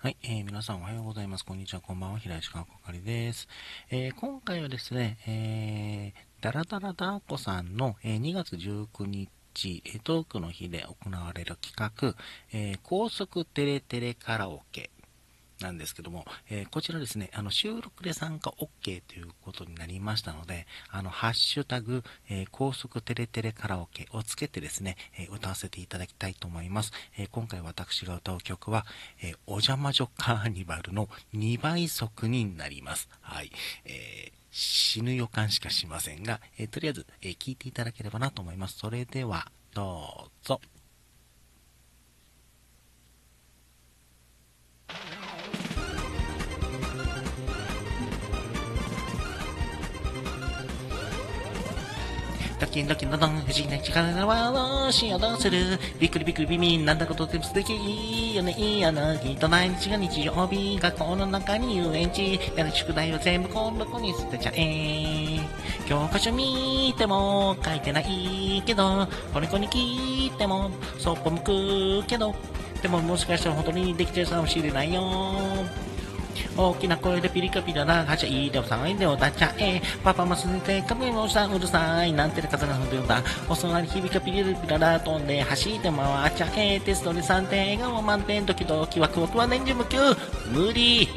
はい、えー皆さんおはようございます。こんにちは、こんばんは。平石川こかりです。えー今回はですね、えー、ダラダラダーコさんの、えー2月19日、えートークの日で行われる企画、えー高速テレテレカラオケなんですけども、えーこちらですね、あの、収録で参加 OK ということになりましたので、あの、ハッシュタグ、えー高速テレテレカラオケをつけてですね、えー歌わせていただきたいと思います。え今回私が歌う曲は、えお邪魔女カーニバルの2倍速になります。はい。えー死ぬ予感しかしませんが、えとりあえず、え聞いていただければなと思います。それでは、どうぞ。ドキンドキンドドン、不思議な力ではしようどうする。びっくりびっくりビビン、なんだことって素敵いいよね、いいよな。きっと毎日が日曜日、学校の中に遊園地。やる宿題は全部こんな子に捨てちゃえ。教科書見ても書いてないけど、これ子に聞いてもそっぽ向くけど、でももしかしたら本当にできちゃうかもしれないよ。大きな声でピリカピラな。はしゃいでお騒いでおだっちゃえパパもすねて髪もさうるさいなんて風が吹んでるんだお空に響かピリピララ飛んで走って回っちゃえテストに3点笑顔満点ドキドキワクワクは年中無休無理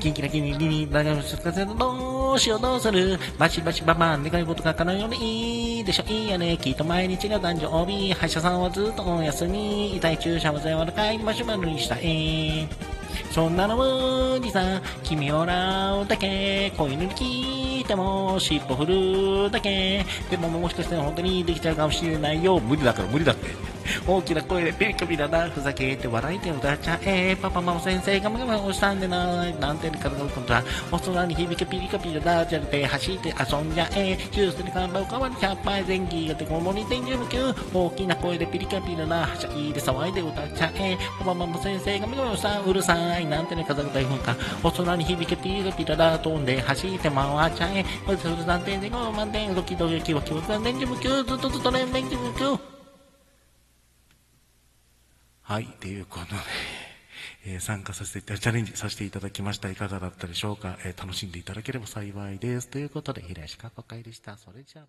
キンキラキンリリバガスカセどうしようどうするバチバチババン願い事が叶うようにいいでしょいいよねきっと毎日が誕生日歯医者さんはずっとお休み痛い注射は柔らかいマシュマロにしたいそんなの無理さ君を笑うだけ子犬に聞いても尻尾振るだけでももしかしたら本当にできちゃうかもしれないよ無理だから無理だって大きな声でピリカピラだふざけて笑いて歌っちゃえパパママ先生がムガムガしたんでななんて体が浮くんだお空に響けピリカピラだじゃれて走って遊んじゃえジュースで看板を変わり100杯前期がてこもり天中無休大きな声でピリカピラだはしゃいで騒いで歌っちゃえパパママ先生がムガムガしたうるさいなんてね風が大噴火お空に響けピリカピラだ飛んで走って回っちゃえそれ3点で5万点ドキドキキワキワキは年中無休ずっとずっと年中無休はい、ということで、えー参加させてチャレンジさせていただきました。いかがだったでしょうか、えー楽しんでいただければ幸いです。ということで、平石かこかいでした。それじゃあ。